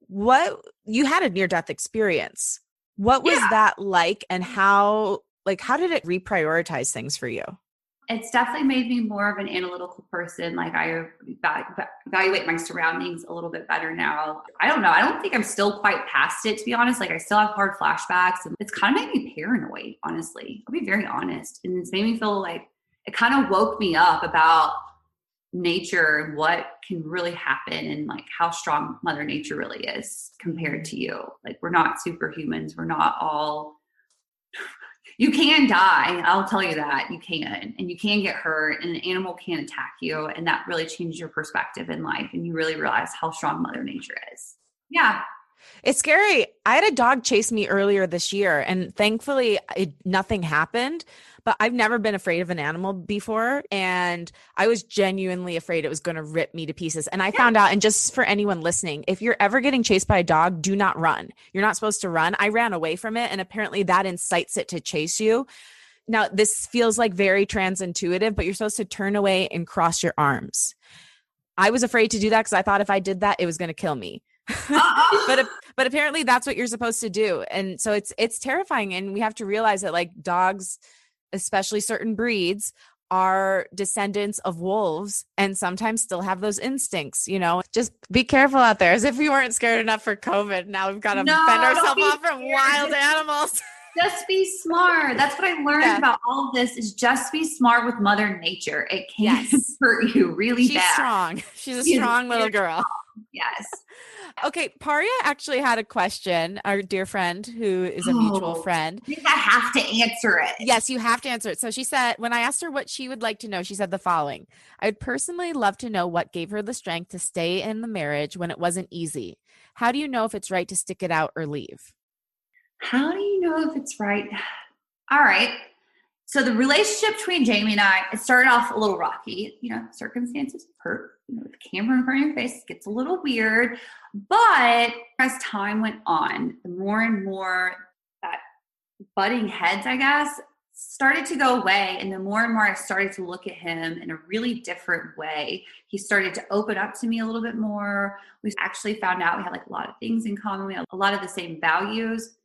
What you had a near death experience. What was yeah. that like and how like how did it reprioritize things for you? it's definitely made me more of an analytical person. Like I evaluate my surroundings a little bit better now. I don't know. I don't think I'm still quite past it, to be honest. Like I still have hard flashbacks and it's kind of made me paranoid, honestly. I'll be very honest. And it's made me feel like it kind of woke me up about nature and what can really happen and like how strong mother nature really is compared mm-hmm. to you. Like we're not superhumans. We're not all you can die i'll tell you that you can and you can get hurt and an animal can attack you and that really changes your perspective in life and you really realize how strong mother nature is yeah it's scary. I had a dog chase me earlier this year, and thankfully, it, nothing happened. But I've never been afraid of an animal before, and I was genuinely afraid it was going to rip me to pieces. And I yeah. found out, and just for anyone listening, if you're ever getting chased by a dog, do not run. You're not supposed to run. I ran away from it, and apparently that incites it to chase you. Now, this feels like very trans intuitive, but you're supposed to turn away and cross your arms. I was afraid to do that because I thought if I did that, it was going to kill me. But but apparently that's what you're supposed to do and so it's it's terrifying and we have to realize that like dogs especially certain breeds are descendants of wolves and sometimes still have those instincts you know? Just be careful out there as if we weren't scared enough for covid. Now we've got to no, fend ourselves off from wild animals just be smart that's what i learned yeah. about all of this is just be smart with mother nature it can yes. hurt you really bad. she's bad strong she's a strong little girl strong. yes Okay, Paria actually had a question, our dear friend who is a mutual oh, friend. I have to answer it. Yes, you have to answer it. So she said, when I asked her what she would like to know, she said the following I would personally love to know what gave her the strength to stay in the marriage when it wasn't easy. How do you know if it's right to stick it out or leave? How do you know if it's right? All right. So the relationship between Jamie and I, it started off a little rocky. You know, circumstances hurt. You know, the camera in front of your face gets a little weird. But as time went on, the more and more that butting heads, I guess, started to go away. And the more and more I started to look at him in a really different way, he started to open up to me a little bit more. We actually found out we had like a lot of things in common. We had a lot of the same values.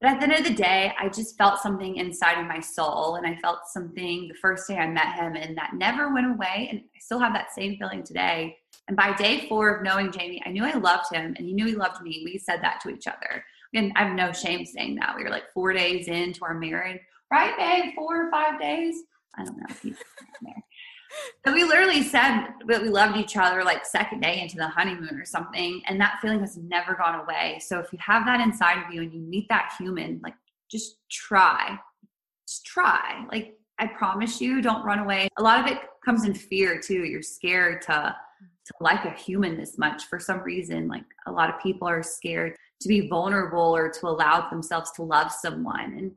But at the end of the day, I just felt something inside of my soul. And I felt something the first day I met him, and that never went away. And I still have that same feeling today. And by day four of knowing Jamie, I knew I loved him and he knew he loved me. We said that to each other. And I have no shame saying that. We were like four days into our marriage, right, babe? Four or five days? I don't know. We literally said that we loved each other like second day into the honeymoon or something and that feeling has never gone away. So if you have that inside of you and you meet that human like just try. Just try. Like i promise you don't run away. A lot of it comes in fear too. You're scared to to like a human this much. For some reason like a lot of people are scared to be vulnerable or to allow themselves to love someone. And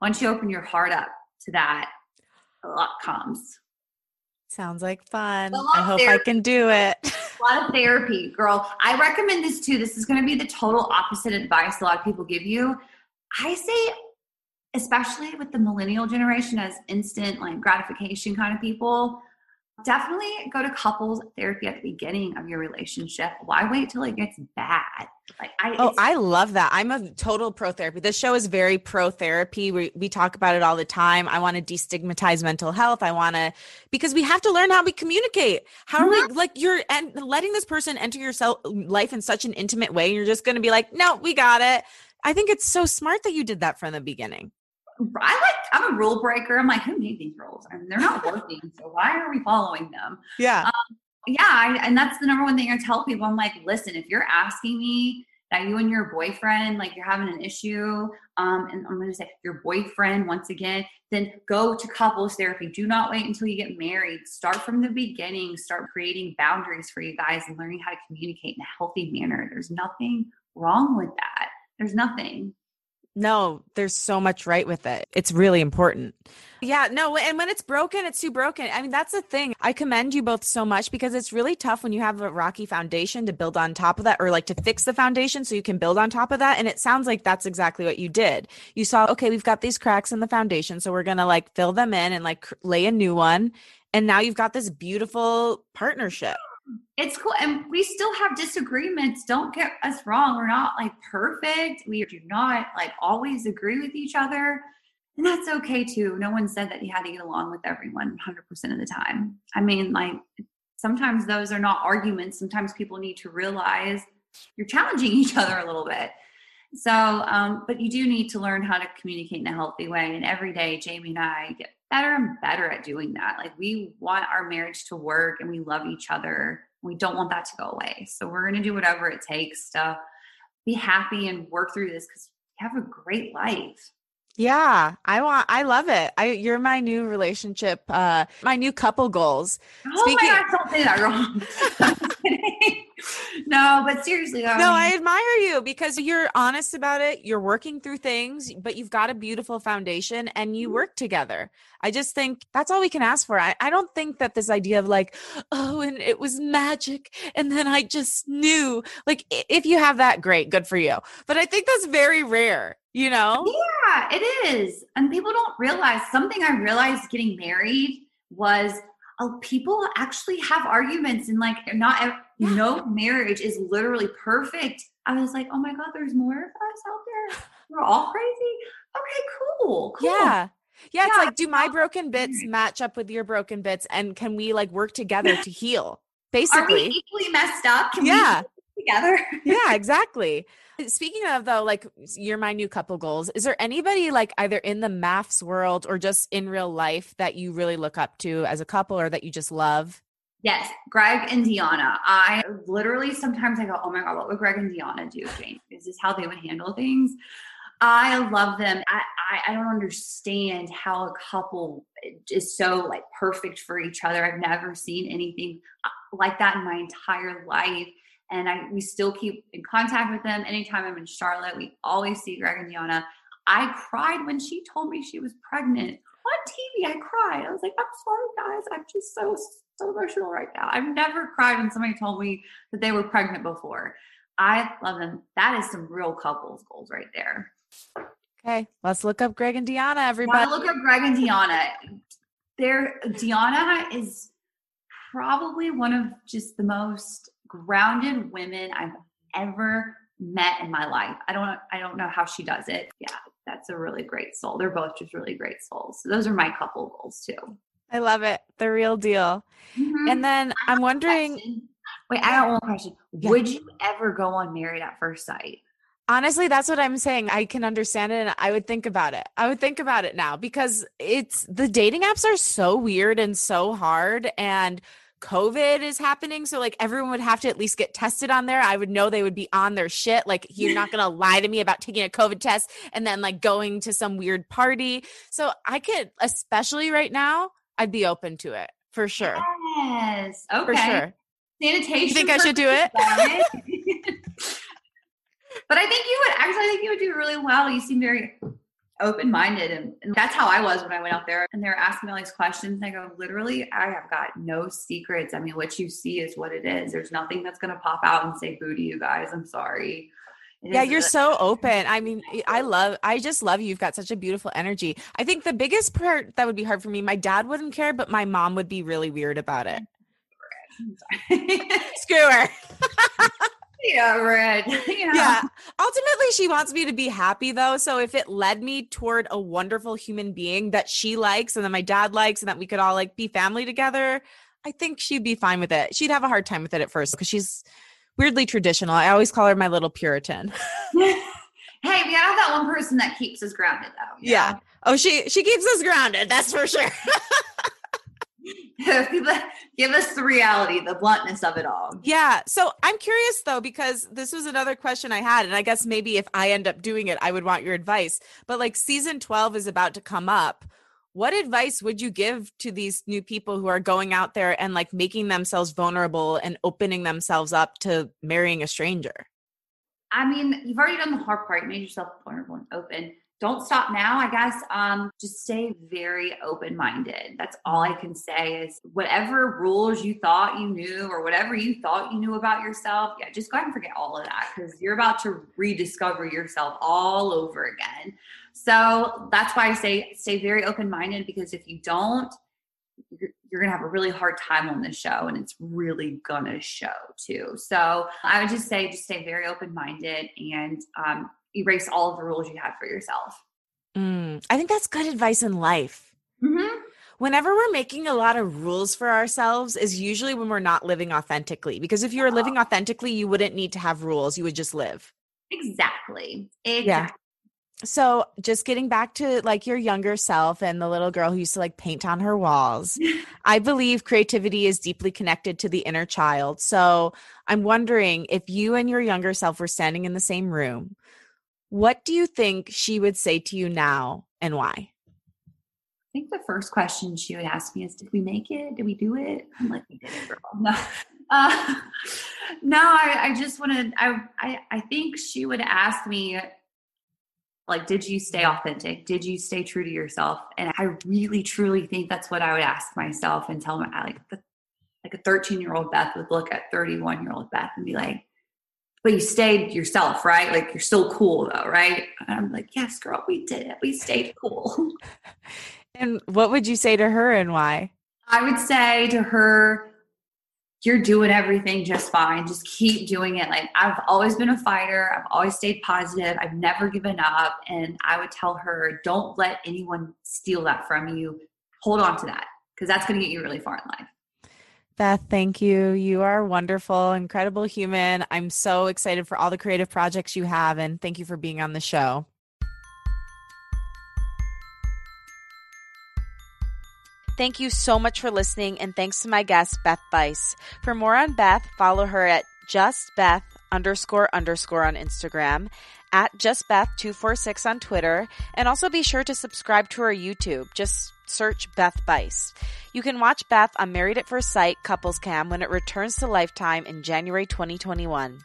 once you open your heart up to that a lot comes Sounds like fun. I hope therapy. I can do it. a lot of therapy, girl. I recommend this too. This is going to be the total opposite advice a lot of people give you. I say, especially with the millennial generation as instant like gratification kind of people, definitely go to couples therapy at the beginning of your relationship. Why wait till it gets bad? Like I Oh, I love that. I'm a total pro therapy. This show is very pro therapy. We we talk about it all the time. I want to destigmatize mental health. I want to because we have to learn how we communicate. How are we mm-hmm. like you're and letting this person enter your self, life in such an intimate way. You're just going to be like, "No, we got it." I think it's so smart that you did that from the beginning. I like I'm a rule breaker. I'm like, who made these rules? I mean, they're not working, so why are we following them? Yeah, um, yeah, I, and that's the number one thing I tell people. I'm like, listen, if you're asking me that you and your boyfriend like you're having an issue, um, and I'm going to say your boyfriend once again, then go to couples therapy. Do not wait until you get married. Start from the beginning. Start creating boundaries for you guys and learning how to communicate in a healthy manner. There's nothing wrong with that. There's nothing. No, there's so much right with it. It's really important. Yeah, no, and when it's broken, it's too broken. I mean, that's the thing. I commend you both so much because it's really tough when you have a rocky foundation to build on top of that or like to fix the foundation so you can build on top of that. And it sounds like that's exactly what you did. You saw, okay, we've got these cracks in the foundation. So we're going to like fill them in and like lay a new one. And now you've got this beautiful partnership it's cool and we still have disagreements don't get us wrong we're not like perfect we do not like always agree with each other and that's okay too no one said that you had to get along with everyone 100% of the time. I mean like sometimes those are not arguments sometimes people need to realize you're challenging each other a little bit. So um, but you do need to learn how to communicate in a healthy way and every day jamie and i get better and better at doing that. Like we want our marriage to work and we love each other. We don't want that to go away. So we're going to do whatever it takes to be happy and work through this because we have a great life. Yeah, I want I love it. I you're my new relationship, uh my new couple goals. Oh Speaking- my god, don't say that wrong. no, but seriously, no, I admire you because you're honest about it. You're working through things, but you've got a beautiful foundation and you mm-hmm. work together. I just think that's all we can ask for. I, I don't think that this idea of like, oh, and it was magic. And then I just knew, like, if you have that, great, good for you. But I think that's very rare, you know? Yeah, it is. And people don't realize something I realized getting married was oh, people actually have arguments and like not yeah. no marriage is literally perfect. I was like, oh my God, there's more of us out there. We're all crazy. Okay, cool. cool. Yeah. Yeah, it's yeah. like, do my broken bits match up with your broken bits? And can we like work together to heal? Basically, Are we equally messed up? Can yeah. together. yeah, exactly. Speaking of though, like you're my new couple goals. Is there anybody like either in the MAFS world or just in real life that you really look up to as a couple or that you just love? Yes, Greg and Deonna. I literally sometimes I go, oh my God, what would Greg and Deonna do, Jane? Is this how they would handle things? I love them. I, I, I don't understand how a couple is so like perfect for each other. I've never seen anything uh, like that in my entire life and I we still keep in contact with them. Anytime I'm in Charlotte, we always see Greg and Deonna. I cried when she told me she was pregnant on TV. I cried. I was like, I'm sorry, guys. I'm just so so emotional right now. I've never cried when somebody told me that they were pregnant before. I love them. That is some real couples goals right there. Okay, let's look up Greg and Deonna, everybody. Look up Greg and Deonna. There, Deonna is probably one of just the most grounded women I've ever met in my life. I don't I don't know how she does it. Yeah, that's a really great soul. They're both just really great souls. So those are my couple goals too. I love it. The real deal. Mm-hmm. And then I'm wondering Wait, I got one question. Yeah. Would you ever go on Married at First Sight? Honestly, that's what I'm saying. I can understand it and I would think about it. I would think about it now because it's the dating apps are so weird and so hard and COVID is happening. So like everyone would have to at least get tested on there. I would know they would be on their shit. Like you're not going to lie to me about taking a COVID test and then like going to some weird party. So I could, especially right now, I'd be open to it for sure. Yes. Okay. For sure. Sanitation. You think I should do it? but I think you would actually I think you would do really well. You seem very open minded and, and, that's how I was when I went out there and they were asking me all these questions. And I go, literally, I have got no secrets. I mean, what you see is what it is. There's nothing that's gonna pop out and say boo to you guys. I'm sorry. It yeah, you're so open. I mean, I love, I just love you. You've got such a beautiful energy. I think the biggest part that would be hard for me, my dad wouldn't care, but my mom would be really weird about it. Screw her. yeah, right. Yeah. yeah. Ultimately, she wants me to be happy though. So if it led me toward a wonderful human being that she likes and that my dad likes and that we could all like be family together, I think she'd be fine with it. She'd have a hard time with it at first because she's weirdly traditional. I always call her my little Puritan. hey, we have that one person that keeps us grounded though. Yeah. Know? Oh, she she keeps us grounded. That's for sure. give us the reality, the bluntness of it all. Yeah. So I'm curious though, because this was another question I had. And I guess maybe if I end up doing it, I would want your advice. But like season 12 is about to come up. What advice would you give to these new people who are going out there and like making themselves vulnerable and opening themselves up to marrying a stranger? I mean, you've already done the hard part. You made yourself vulnerable and open don't stop now i guess um just stay very open minded that's all i can say is whatever rules you thought you knew or whatever you thought you knew about yourself yeah just go ahead and forget all of that because you're about to rediscover yourself all over again. So that's why i say stay very open minded because if you don't you're, going to have a really hard time on this show and it's really going to show too. So i would just say just stay very open minded and um, erase all of the rules you had for yourself. Mm, I think that's good advice in life. Mm-hmm. Whenever we're making a lot of rules for ourselves, is usually when we're not living authentically. Because if you were living authentically, you wouldn't need to have rules. You would just live. Exactly. Exactly. Yeah. So, just getting back to like your younger self and the little girl who used to like paint on her walls, I believe creativity is deeply connected to the inner child. So, I'm wondering if you and your younger self were standing in the same room, what do you think she would say to you now and why? I think the first question she would ask me is, "Did we make it? Did we do it?" I'm like. No, uh, no. I, I just wanted. I, I, I think she would ask me, like, "Did you stay authentic? Did you stay true to yourself?" And I really, truly think that's what I would ask myself and tell my like, the, like a 13 year old Beth would look at 31 year old Beth and be like, but you stayed yourself, right? Like you're still cool though, right? And I'm like, yes, girl, we did it. We stayed cool. and what would you say to her and why? I would say to her, you're doing everything just fine. Just keep doing it. Like I've always been a fighter. I've always stayed positive. I've never given up. And I would tell her, don't let anyone steal that from you. Hold on to that because that's going to get you really far in life. Beth, thank you. You are wonderful, incredible human. I'm so excited for all the creative projects you have, and thank you for being on the show. Thank you so much for listening, and thanks to my guest, Beth Bice. For more on Beth, follow her at justbeth underscore underscore on Instagram, at justbeth246 on Twitter, and also be sure to subscribe to her YouTube. Just search Beth Bice. You can watch Beth on Married at First Sight Couples Cam when it returns to Lifetime in January 2021.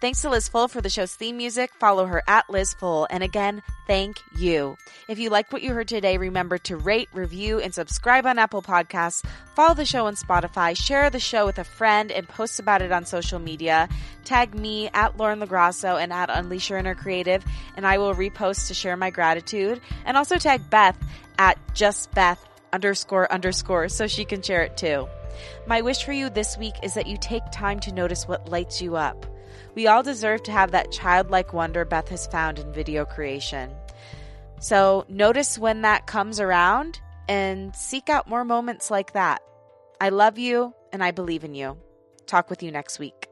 Thanks to Liz Full for the show's theme music. Follow her at Liz Full. And again, thank you. If you like what you heard today, remember to rate, review, and subscribe on Apple Podcasts. Follow the show on Spotify. Share the show with a friend and post about it on social media. Tag me at Lauren LaGrasso and at Unleash Your Inner Creative, and I will repost to share my gratitude. And also tag Beth at Just Beth underscore underscore so she can share it too. My wish for you this week is that you take time to notice what lights you up. We all deserve to have that childlike wonder Beth has found in video creation. So notice when that comes around and seek out more moments like that. I love you and I believe in you. Talk with you next week.